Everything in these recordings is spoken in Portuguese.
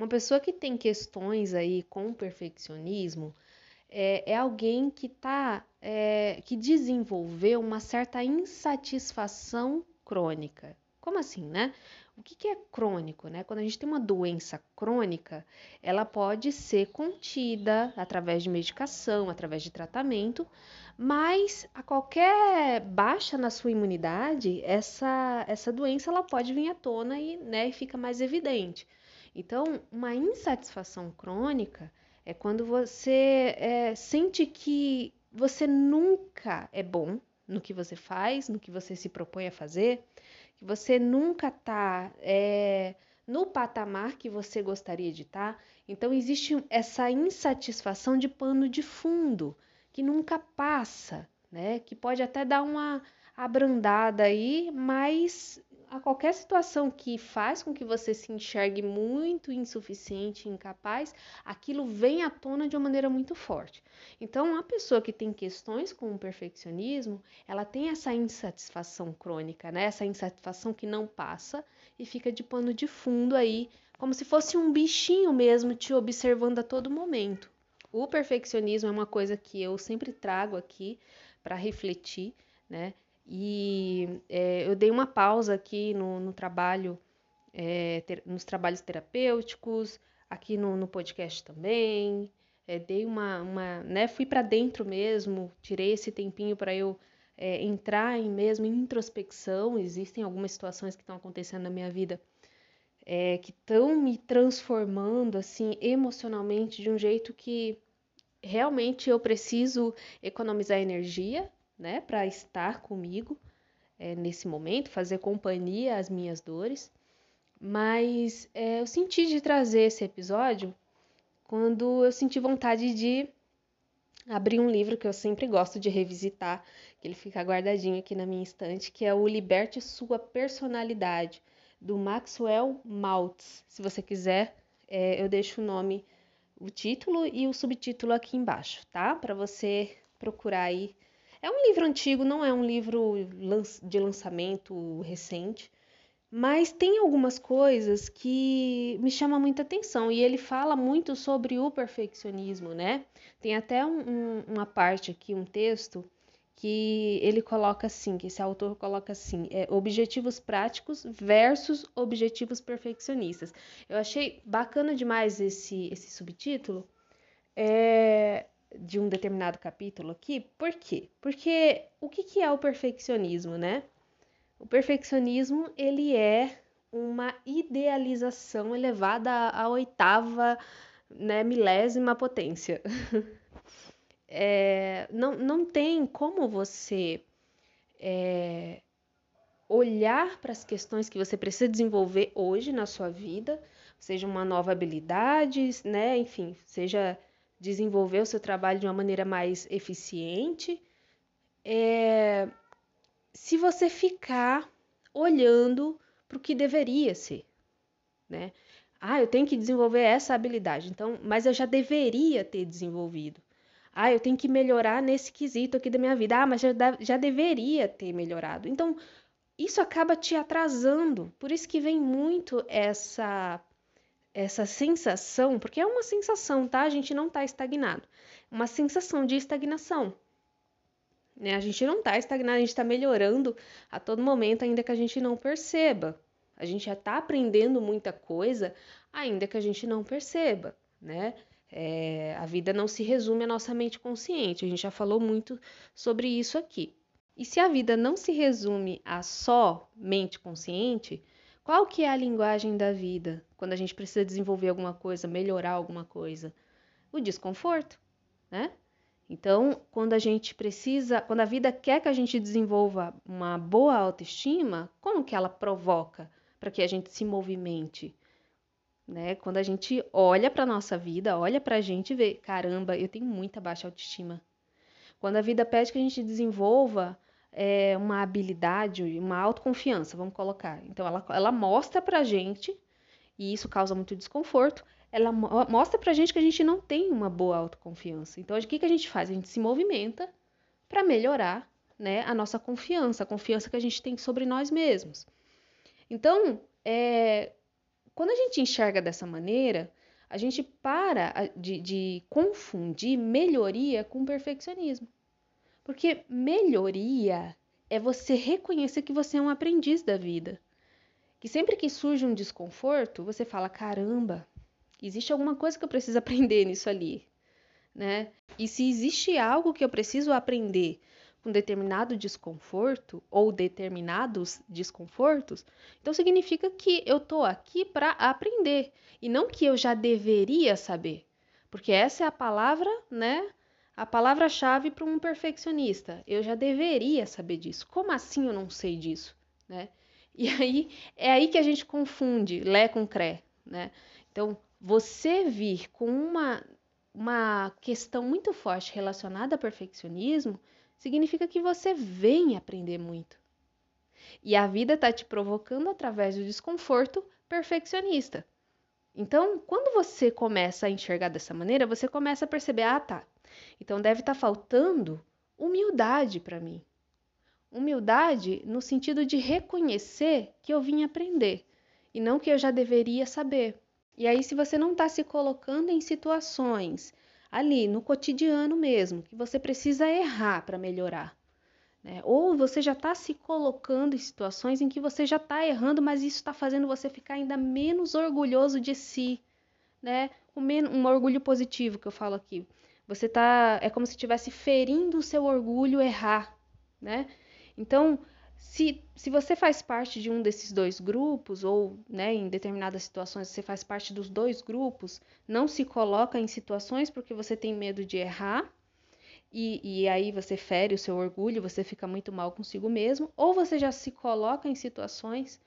Uma pessoa que tem questões aí com perfeccionismo é, é alguém que tá, é, que desenvolveu uma certa insatisfação crônica. Como assim, né? O que, que é crônico, né? Quando a gente tem uma doença crônica, ela pode ser contida através de medicação, através de tratamento, mas a qualquer baixa na sua imunidade, essa, essa doença ela pode vir à tona e, né, fica mais evidente. Então, uma insatisfação crônica é quando você é, sente que você nunca é bom no que você faz, no que você se propõe a fazer, que você nunca está é, no patamar que você gostaria de estar. Tá. Então, existe essa insatisfação de pano de fundo que nunca passa, né? Que pode até dar uma abrandada aí, mas a qualquer situação que faz com que você se enxergue muito insuficiente, incapaz, aquilo vem à tona de uma maneira muito forte. Então, a pessoa que tem questões com o perfeccionismo, ela tem essa insatisfação crônica, né? Essa insatisfação que não passa e fica de pano de fundo aí, como se fosse um bichinho mesmo te observando a todo momento. O perfeccionismo é uma coisa que eu sempre trago aqui para refletir, né? E é, eu dei uma pausa aqui no, no trabalho, é, ter, nos trabalhos terapêuticos, aqui no, no podcast também. É, dei uma, uma, né, fui para dentro mesmo, tirei esse tempinho para eu é, entrar em mesmo em introspecção. Existem algumas situações que estão acontecendo na minha vida é, que estão me transformando assim emocionalmente de um jeito que realmente eu preciso economizar energia, né, para estar comigo é, nesse momento, fazer companhia às minhas dores. Mas é, eu senti de trazer esse episódio quando eu senti vontade de abrir um livro que eu sempre gosto de revisitar, que ele fica guardadinho aqui na minha estante, que é o Liberte Sua Personalidade, do Maxwell Maltz. Se você quiser, é, eu deixo o nome, o título e o subtítulo aqui embaixo, tá? Para você procurar aí é um livro antigo, não é um livro de lançamento recente, mas tem algumas coisas que me chamam muita atenção e ele fala muito sobre o perfeccionismo, né? Tem até um, um, uma parte aqui, um texto que ele coloca assim, que esse autor coloca assim, é objetivos práticos versus objetivos perfeccionistas. Eu achei bacana demais esse esse subtítulo. É, de um determinado capítulo aqui. Por quê? Porque o que, que é o perfeccionismo, né? O perfeccionismo ele é uma idealização elevada à oitava, né, milésima potência. é, não, não tem como você é, olhar para as questões que você precisa desenvolver hoje na sua vida, seja uma nova habilidade, né, enfim, seja desenvolver o seu trabalho de uma maneira mais eficiente, é, se você ficar olhando para o que deveria ser, né? Ah, eu tenho que desenvolver essa habilidade, então, mas eu já deveria ter desenvolvido. Ah, eu tenho que melhorar nesse quesito aqui da minha vida. Ah, mas já, já deveria ter melhorado. Então, isso acaba te atrasando. Por isso que vem muito essa essa sensação, porque é uma sensação, tá? A gente não está estagnado. Uma sensação de estagnação. Né? A gente não está estagnado, a gente está melhorando a todo momento, ainda que a gente não perceba. A gente já está aprendendo muita coisa, ainda que a gente não perceba, né? É, a vida não se resume à nossa mente consciente, a gente já falou muito sobre isso aqui. E se a vida não se resume a só mente consciente, qual que é a linguagem da vida quando a gente precisa desenvolver alguma coisa, melhorar alguma coisa? O desconforto, né? Então, quando a gente precisa, quando a vida quer que a gente desenvolva uma boa autoestima, como que ela provoca para que a gente se movimente? Né? Quando a gente olha para nossa vida, olha para a gente e vê, caramba, eu tenho muita baixa autoestima. Quando a vida pede que a gente desenvolva é, uma habilidade, uma autoconfiança, vamos colocar. Então, ela, ela mostra pra gente, e isso causa muito desconforto, ela mostra pra gente que a gente não tem uma boa autoconfiança. Então, o que, que a gente faz? A gente se movimenta para melhorar né, a nossa confiança, a confiança que a gente tem sobre nós mesmos. Então, é, quando a gente enxerga dessa maneira, a gente para de, de confundir melhoria com perfeccionismo. Porque melhoria é você reconhecer que você é um aprendiz da vida. Que sempre que surge um desconforto, você fala: caramba, existe alguma coisa que eu preciso aprender nisso ali. Né? E se existe algo que eu preciso aprender com determinado desconforto ou determinados desconfortos, então significa que eu estou aqui para aprender e não que eu já deveria saber, porque essa é a palavra, né? A palavra-chave para um perfeccionista. Eu já deveria saber disso. Como assim eu não sei disso, né? E aí é aí que a gente confunde lé com cré, né? Então, você vir com uma uma questão muito forte relacionada a perfeccionismo, significa que você vem aprender muito. E a vida está te provocando através do desconforto perfeccionista. Então, quando você começa a enxergar dessa maneira, você começa a perceber: ah, tá. Então deve estar tá faltando humildade para mim. Humildade no sentido de reconhecer que eu vim aprender e não que eu já deveria saber. E aí, se você não está se colocando em situações ali no cotidiano mesmo, que você precisa errar para melhorar. Né? Ou você já está se colocando em situações em que você já está errando, mas isso está fazendo você ficar ainda menos orgulhoso de si, né? Um, um orgulho positivo que eu falo aqui. Você tá, é como se estivesse ferindo o seu orgulho errar, né? Então, se, se você faz parte de um desses dois grupos, ou né, em determinadas situações você faz parte dos dois grupos, não se coloca em situações porque você tem medo de errar, e, e aí você fere o seu orgulho, você fica muito mal consigo mesmo, ou você já se coloca em situações,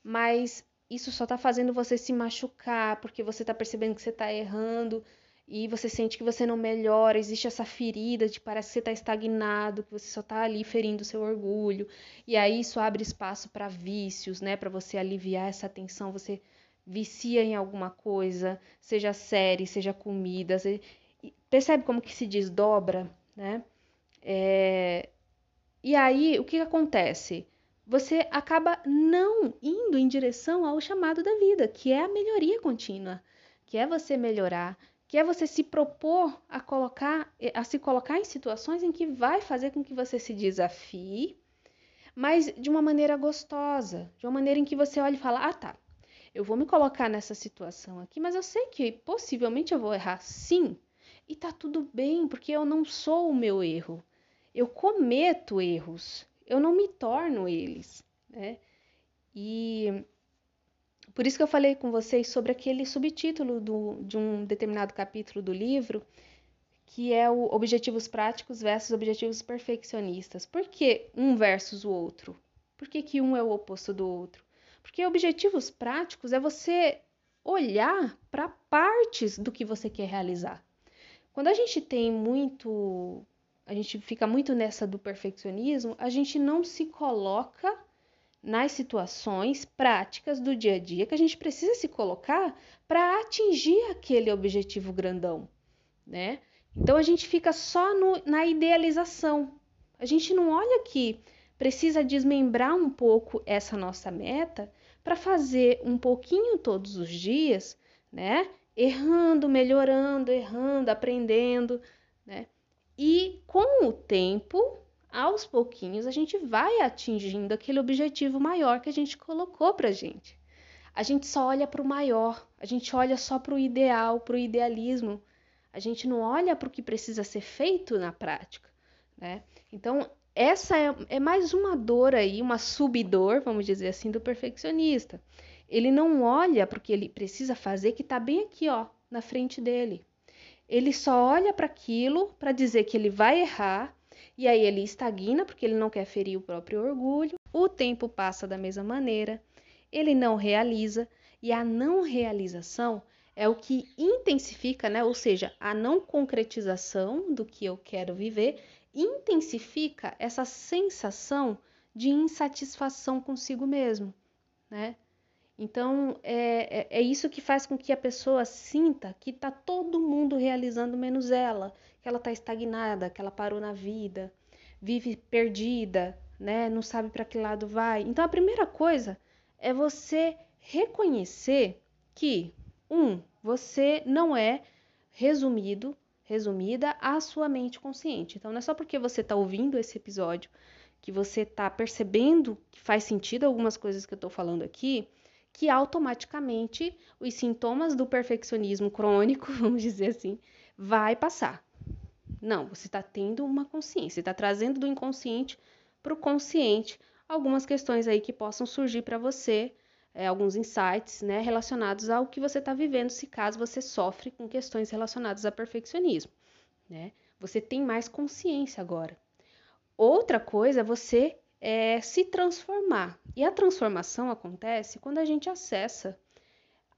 mas isso só está fazendo você se machucar, porque você está percebendo que você está errando, e você sente que você não melhora, existe essa ferida de parece que você está estagnado, que você só está ali ferindo seu orgulho, e aí isso abre espaço para vícios, né? Para você aliviar essa tensão, você vicia em alguma coisa, seja série, seja comida, você... percebe como que se desdobra, né? É... E aí o que, que acontece? Você acaba não indo em direção ao chamado da vida, que é a melhoria contínua, que é você melhorar, que é você se propor a colocar, a se colocar em situações em que vai fazer com que você se desafie, mas de uma maneira gostosa, de uma maneira em que você olha e fala: "Ah, tá. Eu vou me colocar nessa situação aqui, mas eu sei que possivelmente eu vou errar sim, e tá tudo bem, porque eu não sou o meu erro. Eu cometo erros, eu não me torno eles, né? E por isso que eu falei com vocês sobre aquele subtítulo do, de um determinado capítulo do livro, que é o objetivos práticos versus objetivos perfeccionistas. Por que um versus o outro? Por que, que um é o oposto do outro? Porque objetivos práticos é você olhar para partes do que você quer realizar. Quando a gente tem muito, a gente fica muito nessa do perfeccionismo, a gente não se coloca nas situações práticas do dia a dia que a gente precisa se colocar para atingir aquele objetivo grandão, né? Então a gente fica só no, na idealização. A gente não olha que precisa desmembrar um pouco essa nossa meta para fazer um pouquinho todos os dias, né? Errando, melhorando, errando, aprendendo, né? E com o tempo aos pouquinhos a gente vai atingindo aquele objetivo maior que a gente colocou para gente. A gente só olha para o maior, a gente olha só para o ideal, para o idealismo. A gente não olha para o que precisa ser feito na prática, né? Então essa é, é mais uma dor aí, uma subdor, vamos dizer assim, do perfeccionista. Ele não olha para o que ele precisa fazer que está bem aqui, ó, na frente dele. Ele só olha para aquilo para dizer que ele vai errar e aí ele estagna porque ele não quer ferir o próprio orgulho. O tempo passa da mesma maneira, ele não realiza e a não realização é o que intensifica, né? Ou seja, a não concretização do que eu quero viver intensifica essa sensação de insatisfação consigo mesmo, né? Então, é, é, é, isso que faz com que a pessoa sinta que está todo mundo realizando menos ela, que ela está estagnada, que ela parou na vida, vive perdida, né? Não sabe para que lado vai. Então, a primeira coisa é você reconhecer que, um, você não é resumido, resumida à sua mente consciente. Então, não é só porque você está ouvindo esse episódio que você está percebendo que faz sentido algumas coisas que eu estou falando aqui, que automaticamente os sintomas do perfeccionismo crônico, vamos dizer assim, vai passar. Não, você está tendo uma consciência, está trazendo do inconsciente para o consciente algumas questões aí que possam surgir para você, é, alguns insights né, relacionados ao que você está vivendo, se caso você sofre com questões relacionadas a perfeccionismo. Né? Você tem mais consciência agora. Outra coisa é você é, se transformar. E a transformação acontece quando a gente acessa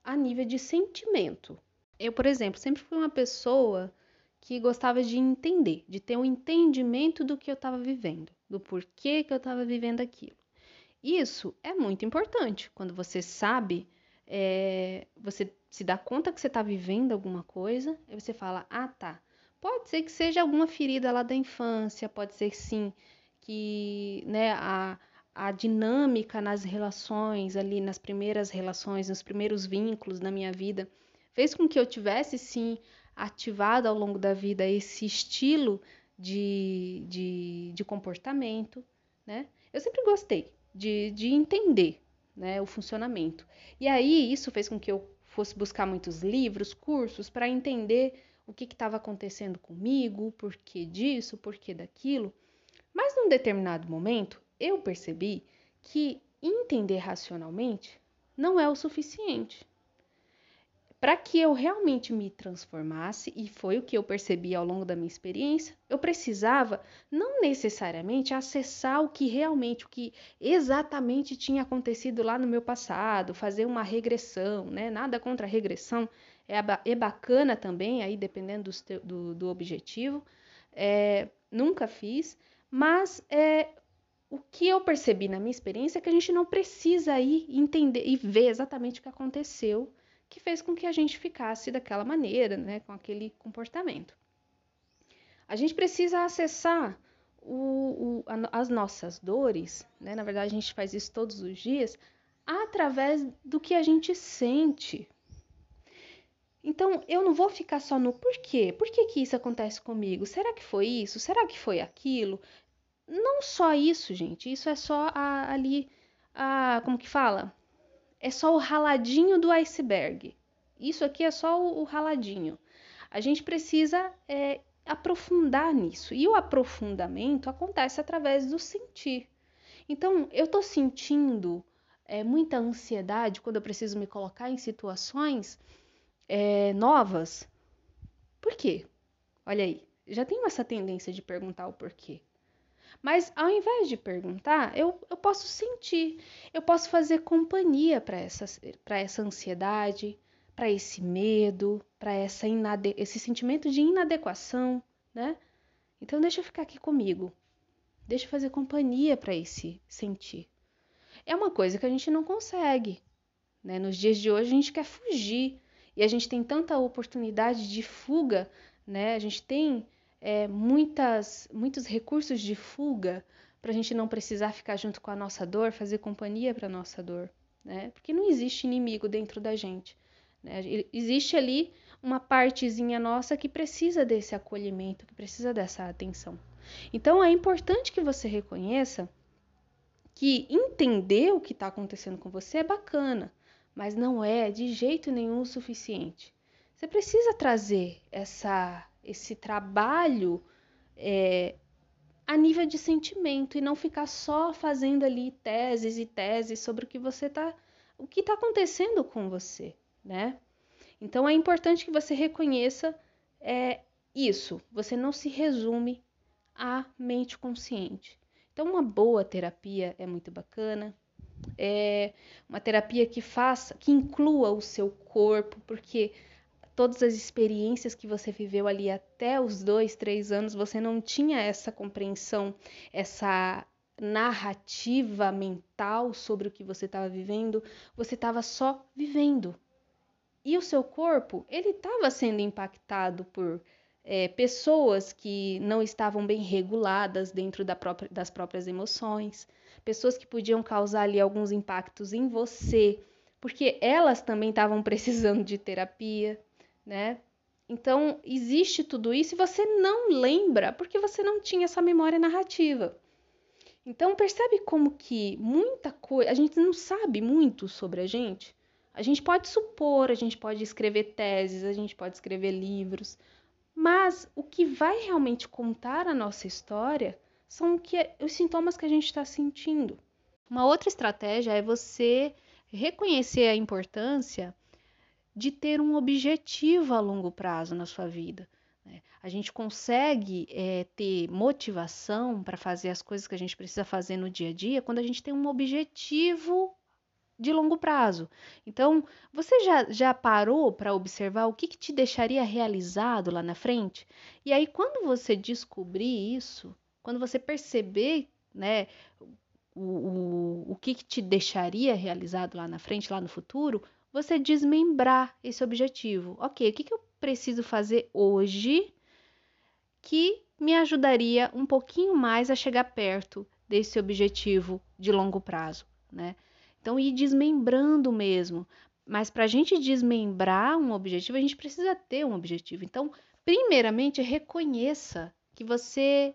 a nível de sentimento. Eu, por exemplo, sempre fui uma pessoa que gostava de entender, de ter um entendimento do que eu estava vivendo, do porquê que eu estava vivendo aquilo. Isso é muito importante. Quando você sabe, é, você se dá conta que você está vivendo alguma coisa, aí você fala: ah, tá, Pode ser que seja alguma ferida lá da infância, pode ser sim que né, a, a dinâmica nas relações, ali nas primeiras relações, nos primeiros vínculos da minha vida, fez com que eu tivesse sim ativado ao longo da vida esse estilo de, de, de comportamento, né? Eu sempre gostei de, de entender né, o funcionamento. E aí isso fez com que eu fosse buscar muitos livros, cursos, para entender o que estava acontecendo comigo, o porquê disso, o porquê daquilo. Mas num determinado momento, eu percebi que entender racionalmente não é o suficiente. Para que eu realmente me transformasse, e foi o que eu percebi ao longo da minha experiência, eu precisava não necessariamente acessar o que realmente, o que exatamente tinha acontecido lá no meu passado, fazer uma regressão, né? Nada contra a regressão, é, é bacana também, aí dependendo do, do, do objetivo. É, nunca fiz, mas é, o que eu percebi na minha experiência é que a gente não precisa ir entender e ver exatamente o que aconteceu que fez com que a gente ficasse daquela maneira, né, com aquele comportamento. A gente precisa acessar o, o, a, as nossas dores, né? na verdade a gente faz isso todos os dias, através do que a gente sente, então, eu não vou ficar só no porquê. Por que, que isso acontece comigo? Será que foi isso? Será que foi aquilo? Não só isso, gente. Isso é só a, ali, a, como que fala? É só o raladinho do iceberg. Isso aqui é só o, o raladinho. A gente precisa é, aprofundar nisso. E o aprofundamento acontece através do sentir. Então, eu estou sentindo é, muita ansiedade quando eu preciso me colocar em situações é, novas. Por quê? Olha aí, já tenho essa tendência de perguntar o porquê. Mas ao invés de perguntar, eu, eu posso sentir, eu posso fazer companhia para essa, essa ansiedade, para esse medo, para esse sentimento de inadequação, né? Então deixa eu ficar aqui comigo. Deixa eu fazer companhia para esse sentir. É uma coisa que a gente não consegue, né? Nos dias de hoje a gente quer fugir, e a gente tem tanta oportunidade de fuga, né? A gente tem é, muitas, muitos recursos de fuga para a gente não precisar ficar junto com a nossa dor, fazer companhia para a nossa dor, né? Porque não existe inimigo dentro da gente. Né? Existe ali uma partezinha nossa que precisa desse acolhimento, que precisa dessa atenção. Então é importante que você reconheça que entender o que está acontecendo com você é bacana, mas não é de jeito nenhum o suficiente. Você precisa trazer essa, esse trabalho é, a nível de sentimento e não ficar só fazendo ali teses e teses sobre o que você tá, o que está acontecendo com você, né? Então é importante que você reconheça é, isso. Você não se resume à mente consciente. Então uma boa terapia é muito bacana, é uma terapia que faça, que inclua o seu corpo, porque todas as experiências que você viveu ali até os dois, três anos, você não tinha essa compreensão, essa narrativa mental sobre o que você estava vivendo, você estava só vivendo. E o seu corpo, ele estava sendo impactado por é, pessoas que não estavam bem reguladas dentro da própria, das próprias emoções, pessoas que podiam causar ali alguns impactos em você, porque elas também estavam precisando de terapia, né? Então, existe tudo isso e você não lembra porque você não tinha essa memória narrativa. Então, percebe como que muita coisa, a gente não sabe muito sobre a gente. A gente pode supor, a gente pode escrever teses, a gente pode escrever livros, mas o que vai realmente contar a nossa história são que, os sintomas que a gente está sentindo. Uma outra estratégia é você reconhecer a importância de ter um objetivo a longo prazo na sua vida. Né? A gente consegue é, ter motivação para fazer as coisas que a gente precisa fazer no dia a dia quando a gente tem um objetivo de longo prazo. Então, você já, já parou para observar o que, que te deixaria realizado lá na frente? E aí, quando você descobrir isso, quando você perceber né, o, o, o que, que te deixaria realizado lá na frente, lá no futuro, você desmembrar esse objetivo. Ok, o que, que eu preciso fazer hoje que me ajudaria um pouquinho mais a chegar perto desse objetivo de longo prazo, né? Então, ir desmembrando mesmo. Mas para a gente desmembrar um objetivo, a gente precisa ter um objetivo. Então, primeiramente, reconheça que você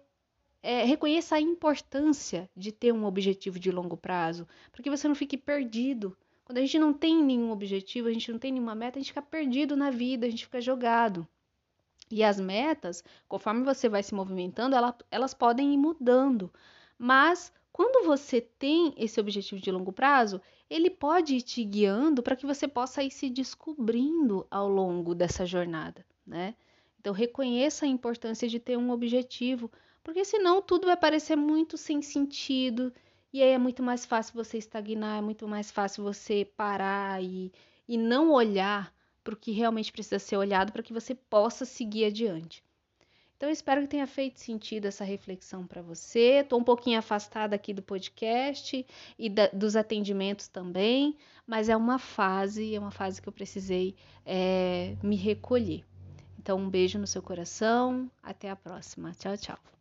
é, reconheça a importância de ter um objetivo de longo prazo, para que você não fique perdido quando a gente não tem nenhum objetivo, a gente não tem nenhuma meta, a gente fica perdido na vida, a gente fica jogado. E as metas, conforme você vai se movimentando, ela, elas podem ir mudando. Mas quando você tem esse objetivo de longo prazo, ele pode ir te guiando para que você possa ir se descobrindo ao longo dessa jornada, né? Então reconheça a importância de ter um objetivo, porque senão tudo vai parecer muito sem sentido e aí é muito mais fácil você estagnar, é muito mais fácil você parar e, e não olhar para o que realmente precisa ser olhado para que você possa seguir adiante. Então, espero que tenha feito sentido essa reflexão para você. Estou um pouquinho afastada aqui do podcast e da, dos atendimentos também, mas é uma fase, é uma fase que eu precisei é, me recolher. Então, um beijo no seu coração. Até a próxima. Tchau, tchau.